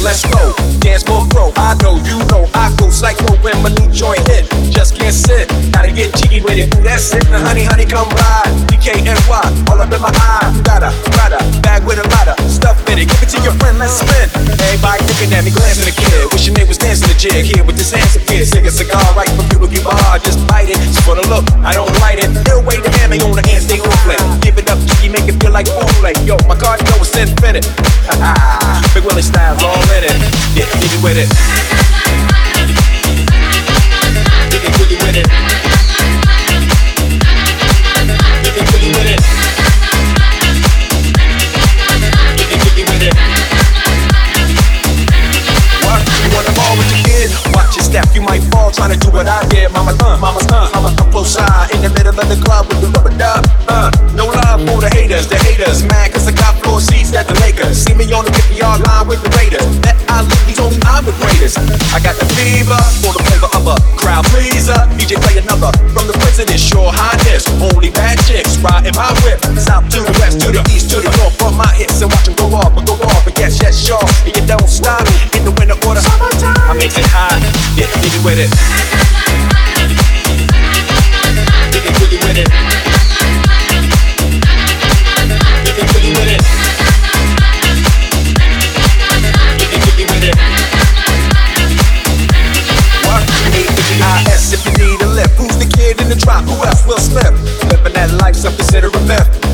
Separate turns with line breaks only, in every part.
Let's go. Dance more pro. I know, you know, I go psycho when my new joint hit. Just can't sit, gotta get jiggy with it. That's it, now honey, honey, come ride. DKNY, all up in my eye. Got a, got a bag with a lot of stuff in it. Give it to your friend, let's spin. Everybody looking at me, glancing at the kid. Wishing they was dancing the jig here with this handsome kid. Stick a cigar right from you, hard, just bite it. Just for the look, I don't light it. Ill way to hammer on the hand, stay on play. Give it up, jiggy, make it feel like foreplay. Yo, my cardio is infinite. Big Willie style's all with it. It. It. It. You wanna ball? Watch your step, you might fall trying to do what I did. Mama, uh, mama, uh, Another from the president's sure highness. Only bad chicks riding my whip. South to the west, to the east, to the north. From my hips and watch them go off and go off. But yes, yes, sure. And you don't stop in the winter order. Summertime. I make it hot. Get jiggy with it.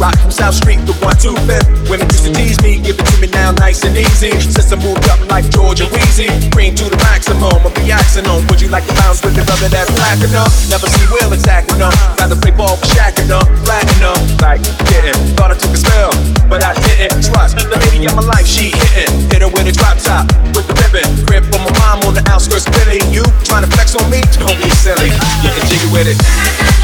Rock from South Street to 125th. Women used to tease me, give it to me now nice and easy. Since I moved up like Georgia Wheezy. Green to the maximum, I'll be axing on. Would you like to bounce with the brother that's platinum? Never see Will attacking them. Rather play ball with Shaq and uh, them. Platinum, like getting. Thought I took a spell, but I didn't. Trust the lady of my life, she hitting. Hit her with a drop top, with the ribbon. Grip for my mom on the outskirts, Billy. You trying to flex on me? Don't be silly. Getting jiggy with it.